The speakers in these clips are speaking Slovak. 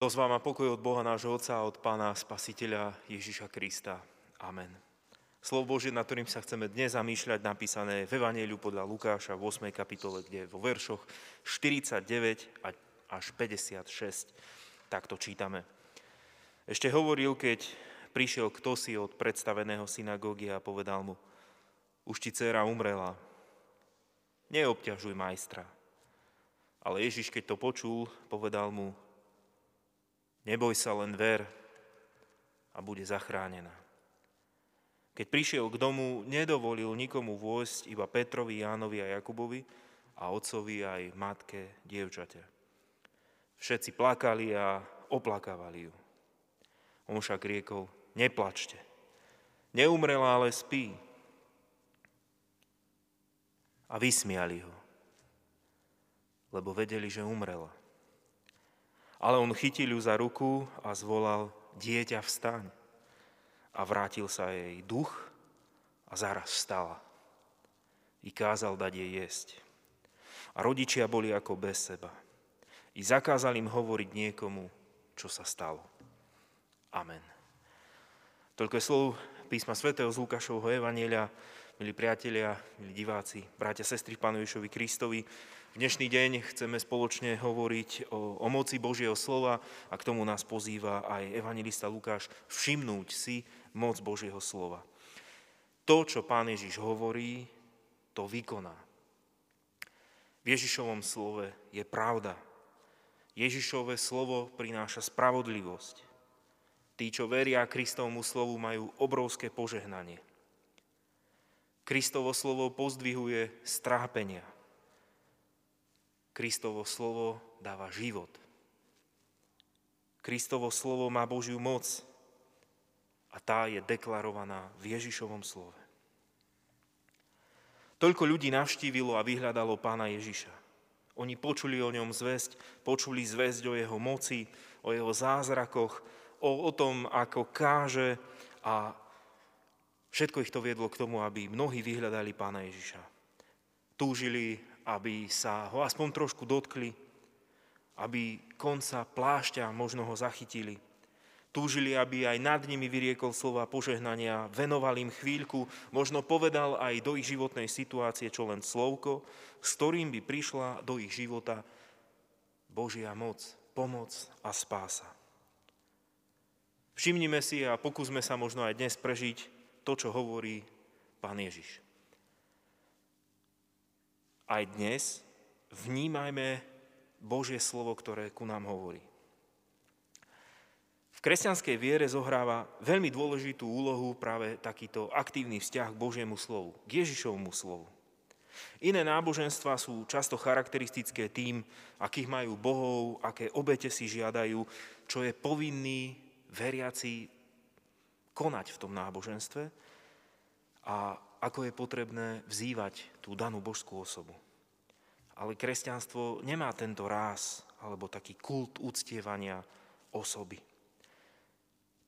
Z vám pokoj od Boha nášho Otca a od Pána Spasiteľa Ježiša Krista. Amen. Slovo Božie, na ktorým sa chceme dnes zamýšľať, napísané v Evangeliu podľa Lukáša v 8. kapitole, kde vo veršoch 49 až 56 takto čítame. Ešte hovoril, keď prišiel kto si od predstaveného synagógy a povedal mu, už ti dcera umrela, neobťažuj majstra. Ale Ježiš, keď to počul, povedal mu, neboj sa, len ver a bude zachránená. Keď prišiel k domu, nedovolil nikomu vôjsť, iba Petrovi, Jánovi a Jakubovi a otcovi aj matke, dievčate. Všetci plakali a oplakávali ju. On však riekol, neplačte. Neumrela, ale spí. A vysmiali ho, lebo vedeli, že umrela. Ale on chytil ju za ruku a zvolal, dieťa vstaň. A vrátil sa jej duch a zaraz vstala. I kázal dať jej jesť. A rodičia boli ako bez seba. I zakázal im hovoriť niekomu, čo sa stalo. Amen. Toľko je slov písma svätého z Lukášovho Evanielia, milí priatelia, milí diváci, bratia, sestry Pánu Ježovi Kristovi. V dnešný deň chceme spoločne hovoriť o, o moci Božieho slova a k tomu nás pozýva aj evangelista Lukáš všimnúť si moc Božieho slova. To, čo Pán Ježiš hovorí, to vykoná. V Ježišovom slove je pravda. Ježišové slovo prináša spravodlivosť. Tí, čo veria Kristovmu slovu, majú obrovské požehnanie. Kristovo slovo pozdvihuje strápenia. Kristovo slovo dáva život. Kristovo slovo má Božiu moc a tá je deklarovaná v Ježišovom slove. Toľko ľudí navštívilo a vyhľadalo pána Ježiša. Oni počuli o ňom zväzť, počuli zväzť o jeho moci, o jeho zázrakoch, o, o tom, ako káže a všetko ich to viedlo k tomu, aby mnohí vyhľadali pána Ježiša. Túžili, aby sa ho aspoň trošku dotkli, aby konca plášťa možno ho zachytili. Túžili, aby aj nad nimi vyriekol slova požehnania, venoval im chvíľku, možno povedal aj do ich životnej situácie čo len slovko, s ktorým by prišla do ich života Božia moc, pomoc a spása. Všimnime si a pokúsme sa možno aj dnes prežiť to, čo hovorí Pán Ježiš. Aj dnes vnímajme Božie slovo, ktoré ku nám hovorí. V kresťanskej viere zohráva veľmi dôležitú úlohu práve takýto aktívny vzťah k Božiemu slovu, k Ježišovmu slovu. Iné náboženstva sú často charakteristické tým, akých majú bohov, aké obete si žiadajú, čo je povinný veriaci konať v tom náboženstve ako je potrebné vzývať tú danú božskú osobu. Ale kresťanstvo nemá tento ráz alebo taký kult uctievania osoby.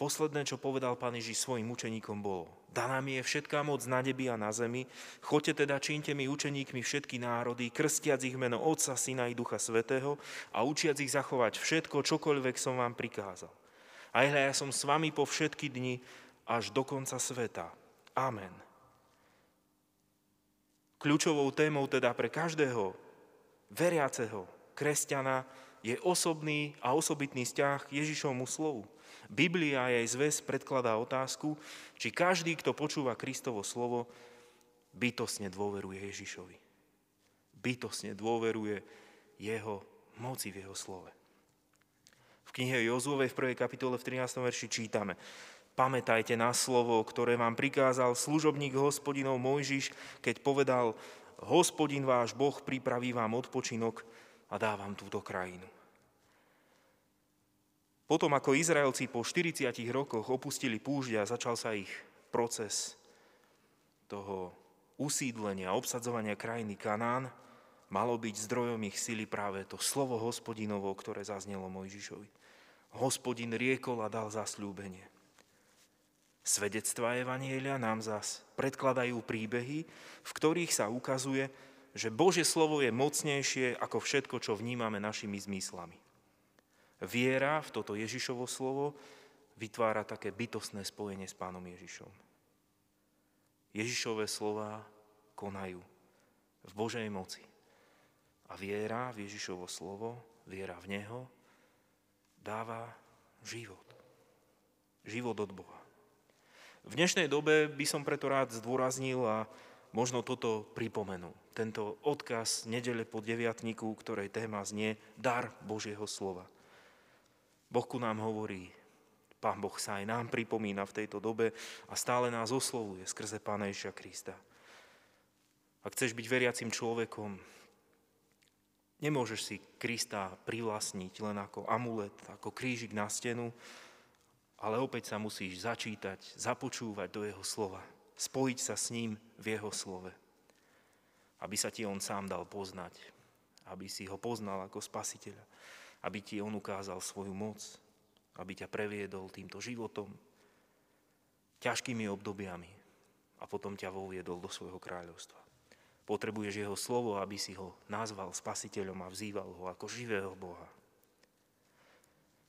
Posledné, čo povedal pán Ježiš svojim učeníkom bolo, daná mi je všetká moc na nebi a na zemi, choďte teda, čínte mi učeníkmi všetky národy, krstiac ich meno Otca, Syna i Ducha Svetého a učiac ich zachovať všetko, čokoľvek som vám prikázal. A hľa, ja som s vami po všetky dni až do konca sveta. Amen. Kľúčovou témou teda pre každého veriaceho kresťana je osobný a osobitný vzťah k Ježišovmu slovu. Biblia jej zväz predkladá otázku, či každý, kto počúva Kristovo slovo, bytosne dôveruje Ježišovi. Bytosne dôveruje jeho moci v jeho slove. V knihe Jozúvej v 1. kapitole v 13. verši čítame Pamätajte na slovo, ktoré vám prikázal služobník hospodinov Mojžiš, keď povedal Hospodin váš Boh pripraví vám odpočinok a dá vám túto krajinu. Potom, ako Izraelci po 40 rokoch opustili púžď a začal sa ich proces toho usídlenia, obsadzovania krajiny Kanán, malo byť zdrojom ich sily práve to slovo hospodinovo, ktoré zaznelo Mojžišovi. Hospodin riekol a dal zasľúbenie. Svedectva Evanielia nám zas predkladajú príbehy, v ktorých sa ukazuje, že Božie slovo je mocnejšie ako všetko, čo vnímame našimi zmyslami. Viera v toto Ježišovo slovo vytvára také bytostné spojenie s pánom Ježišom. Ježišové slova konajú v Božej moci. A viera v Ježišovo slovo, viera v Neho, dáva život. Život od Boha. V dnešnej dobe by som preto rád zdôraznil a možno toto pripomenul. Tento odkaz nedele po deviatniku, ktorej téma znie dar Božieho slova. Boh ku nám hovorí, Pán Boh sa aj nám pripomína v tejto dobe a stále nás oslovuje skrze Pána Ježia Krista. Ak chceš byť veriacim človekom, nemôžeš si Krista privlastniť len ako amulet, ako krížik na stenu, ale opäť sa musíš začítať, započúvať do jeho slova, spojiť sa s ním v jeho slove, aby sa ti on sám dal poznať, aby si ho poznal ako spasiteľa, aby ti on ukázal svoju moc, aby ťa previedol týmto životom, ťažkými obdobiami a potom ťa voviedol do svojho kráľovstva. Potrebuješ jeho slovo, aby si ho nazval spasiteľom a vzýval ho ako živého Boha.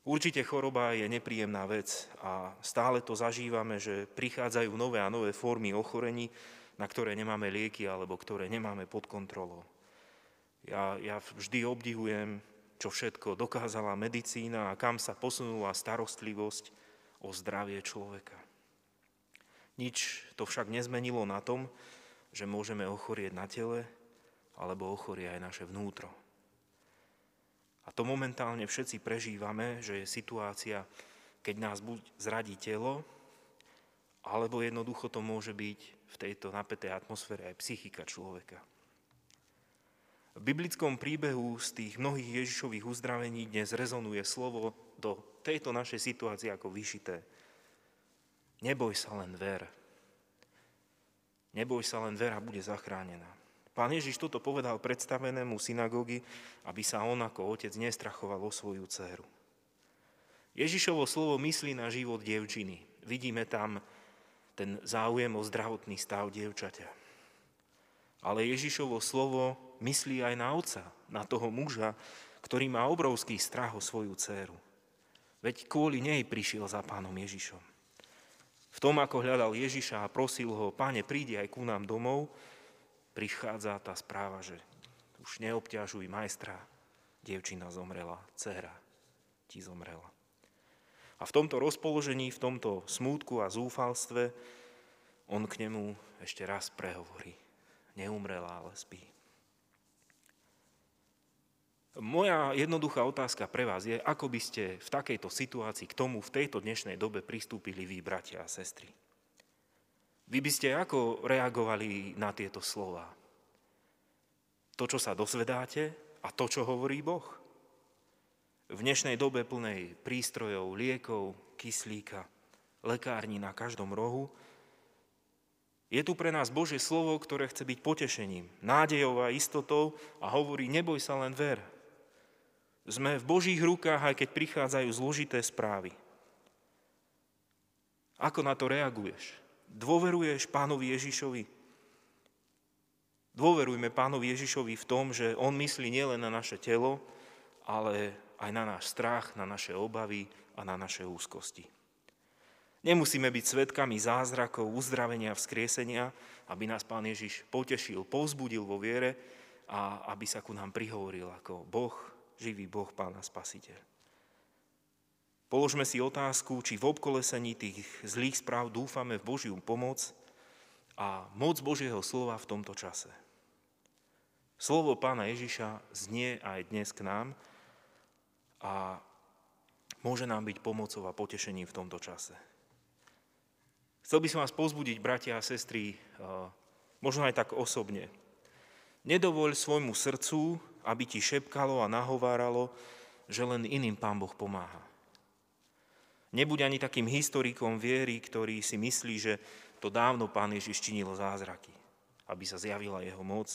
Určite choroba je nepríjemná vec a stále to zažívame, že prichádzajú nové a nové formy ochorení, na ktoré nemáme lieky alebo ktoré nemáme pod kontrolou. Ja, ja vždy obdivujem, čo všetko dokázala medicína a kam sa posunula starostlivosť o zdravie človeka. Nič to však nezmenilo na tom, že môžeme ochorieť na tele, alebo ochorie aj naše vnútro. To momentálne všetci prežívame, že je situácia, keď nás buď zradí telo, alebo jednoducho to môže byť v tejto napätej atmosfére aj psychika človeka. V biblickom príbehu z tých mnohých Ježišových uzdravení dnes rezonuje slovo do tejto našej situácie ako vyšité. Neboj sa len ver. Neboj sa len ver a bude zachránená. Pán Ježiš toto povedal predstavenému synagógy, aby sa on ako otec nestrachoval o svoju dceru. Ježišovo slovo myslí na život dievčiny. Vidíme tam ten záujem o zdravotný stav dievčaťa. Ale Ježišovo slovo myslí aj na otca, na toho muža, ktorý má obrovský strach o svoju dceru. Veď kvôli nej prišiel za pánom Ježišom. V tom, ako hľadal Ježiša a prosil ho, páne, prídi aj ku nám domov, prichádza tá správa, že už neobťažuj majstra, dievčina zomrela, dcera ti zomrela. A v tomto rozpoložení, v tomto smútku a zúfalstve on k nemu ešte raz prehovorí. Neumrela, ale spí. Moja jednoduchá otázka pre vás je, ako by ste v takejto situácii k tomu v tejto dnešnej dobe pristúpili vy, bratia a sestry. Vy by ste ako reagovali na tieto slova? To, čo sa dosvedáte a to, čo hovorí Boh? V dnešnej dobe plnej prístrojov, liekov, kyslíka, lekárni na každom rohu, je tu pre nás Božie slovo, ktoré chce byť potešením, nádejou a istotou a hovorí, neboj sa len ver, sme v Božích rukách, aj keď prichádzajú zložité správy. Ako na to reaguješ? Dôveruješ pánovi Ježišovi? Dôverujme pánovi Ježišovi v tom, že on myslí nielen na naše telo, ale aj na náš strach, na naše obavy a na naše úzkosti. Nemusíme byť svetkami zázrakov, uzdravenia, vzkriesenia, aby nás Pán Ježiš potešil, povzbudil vo viere a aby sa ku nám prihovoril ako Boh, živý Boh, Pána Spasiteľ. Položme si otázku, či v obkolesení tých zlých správ dúfame v Božiu pomoc a moc Božieho slova v tomto čase. Slovo pána Ježiša znie aj dnes k nám a môže nám byť pomocou a potešením v tomto čase. Chcel by som vás pozbudiť, bratia a sestry, možno aj tak osobne. Nedovoľ svojmu srdcu, aby ti šepkalo a nahováralo, že len iným Pán Boh pomáha. Nebuď ani takým historikom viery, ktorý si myslí, že to dávno Pán Ježiš činil zázraky, aby sa zjavila jeho moc.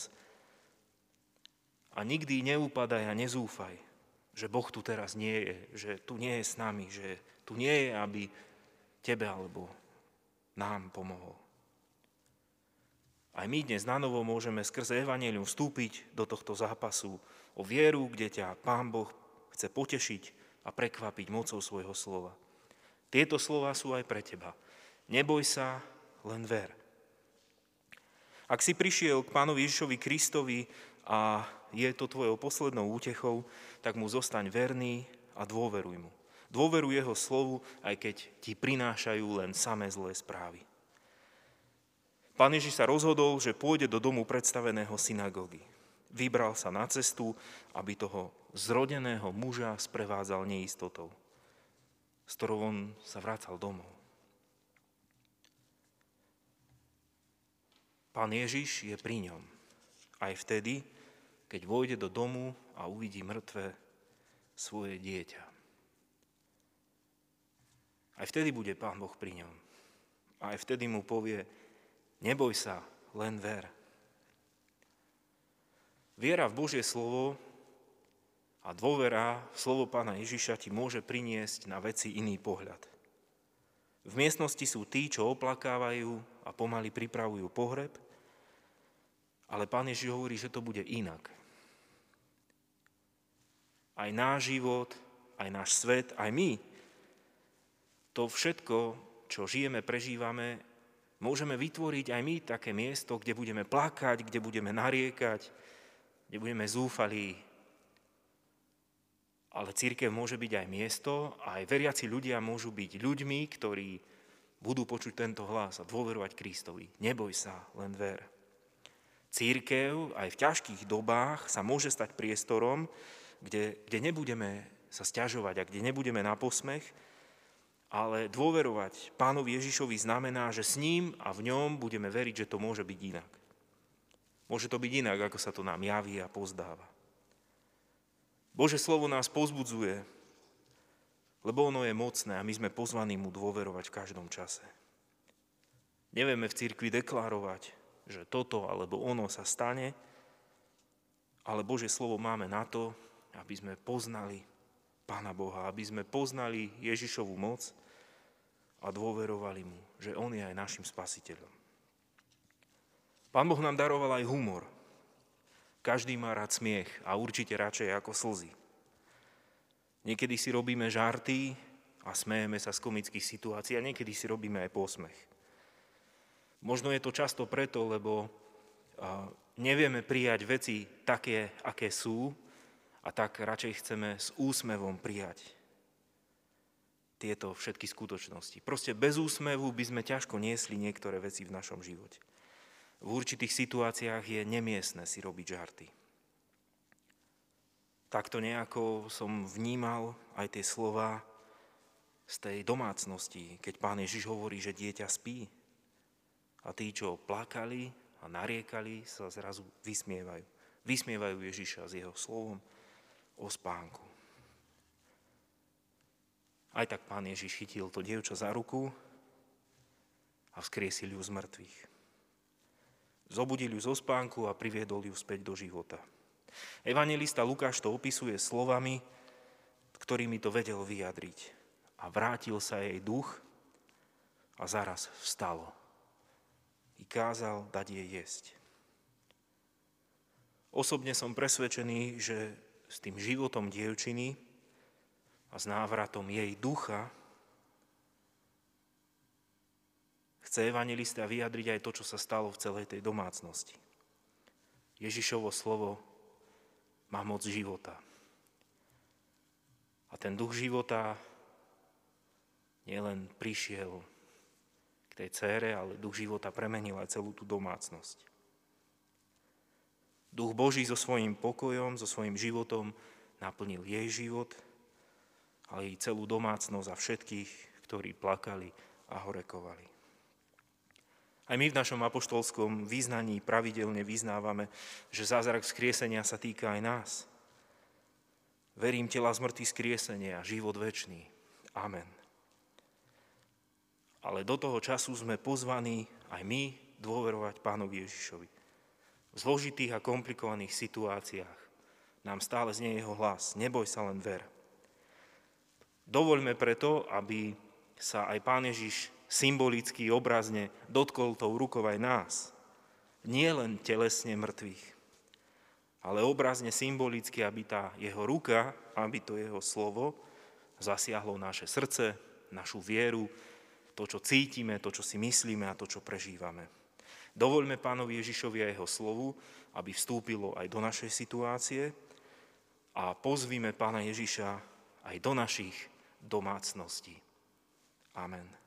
A nikdy neupadaj a nezúfaj, že Boh tu teraz nie je, že tu nie je s nami, že tu nie je, aby tebe alebo nám pomohol. Aj my dnes na novo môžeme skrze Evangelium vstúpiť do tohto zápasu o vieru, kde ťa Pán Boh chce potešiť a prekvapiť mocou svojho slova. Tieto slova sú aj pre teba. Neboj sa, len ver. Ak si prišiel k pánovi Ježišovi Kristovi a je to tvojou poslednou útechou, tak mu zostaň verný a dôveruj mu. Dôveruj jeho slovu, aj keď ti prinášajú len samé zlé správy. Pán Ježiš sa rozhodol, že pôjde do domu predstaveného synagógy. Vybral sa na cestu, aby toho zrodeného muža sprevádzal neistotou, s ktorou on sa vracal domov. Pán Ježiš je pri ňom. Aj vtedy, keď vojde do domu a uvidí mŕtve svoje dieťa. Aj vtedy bude Pán Boh pri ňom. Aj vtedy mu povie, neboj sa, len ver. Viera v Božie slovo a dôvera v slovo Pána Ježiša ti môže priniesť na veci iný pohľad. V miestnosti sú tí, čo oplakávajú a pomaly pripravujú pohreb, ale Pán Ježiš hovorí, že to bude inak aj náš život, aj náš svet, aj my. To všetko, čo žijeme, prežívame, môžeme vytvoriť aj my také miesto, kde budeme plakať, kde budeme nariekať, kde budeme zúfalí. Ale církev môže byť aj miesto, a aj veriaci ľudia môžu byť ľuďmi, ktorí budú počuť tento hlas a dôverovať Kristovi. Neboj sa, len ver. Církev aj v ťažkých dobách sa môže stať priestorom, kde, kde nebudeme sa stiažovať a kde nebudeme na posmech, ale dôverovať pánovi Ježišovi znamená, že s ním a v ňom budeme veriť, že to môže byť inak. Môže to byť inak, ako sa to nám javí a pozdáva. Bože slovo nás pozbudzuje, lebo ono je mocné a my sme pozvaní mu dôverovať v každom čase. Nevieme v cirkvi deklarovať, že toto alebo ono sa stane, ale Bože slovo máme na to, aby sme poznali Pána Boha, aby sme poznali Ježišovu moc a dôverovali mu, že On je aj našim spasiteľom. Pán Boh nám daroval aj humor. Každý má rád smiech a určite radšej ako slzy. Niekedy si robíme žarty a smejeme sa z komických situácií a niekedy si robíme aj posmech. Možno je to často preto, lebo nevieme prijať veci také, aké sú a tak radšej chceme s úsmevom prijať tieto všetky skutočnosti. Proste bez úsmevu by sme ťažko niesli niektoré veci v našom živote. V určitých situáciách je nemiestne si robiť žarty. Takto nejako som vnímal aj tie slova z tej domácnosti, keď pán Ježiš hovorí, že dieťa spí. A tí, čo plakali a nariekali, sa zrazu vysmievajú. Vysmievajú Ježiša s jeho slovom, o spánku. Aj tak pán Ježiš chytil to dievča za ruku a vzkriesil ju z mŕtvych. Zobudil ju zo spánku a priviedol ju späť do života. Evangelista Lukáš to opisuje slovami, ktorými to vedel vyjadriť. A vrátil sa jej duch a zaraz vstalo. I kázal dať jej jesť. Osobne som presvedčený, že s tým životom dievčiny a s návratom jej ducha, chce evangelista vyjadriť aj to, čo sa stalo v celej tej domácnosti. Ježišovo slovo má moc života. A ten duch života nielen prišiel k tej cére, ale duch života premenil aj celú tú domácnosť. Duch Boží so svojím pokojom, so svojím životom naplnil jej život, ale i celú domácnosť a všetkých, ktorí plakali a horekovali. Aj my v našom apoštolskom význaní pravidelne vyznávame, že zázrak skriesenia sa týka aj nás. Verím tela zmrtý skriesenia, život väčší. Amen. Ale do toho času sme pozvaní aj my dôverovať pánovi Ježišovi v zložitých a komplikovaných situáciách nám stále znie jeho hlas. Neboj sa len ver. Dovoľme preto, aby sa aj Pán Ježiš symbolicky, obrazne dotkol tou rukou aj nás. Nie len telesne mŕtvych, ale obrazne, symbolicky, aby tá jeho ruka, aby to jeho slovo zasiahlo naše srdce, našu vieru, to, čo cítime, to, čo si myslíme a to, čo prežívame. Dovoľme pánovi Ježišovi a jeho slovu, aby vstúpilo aj do našej situácie a pozvíme pána Ježiša aj do našich domácností. Amen.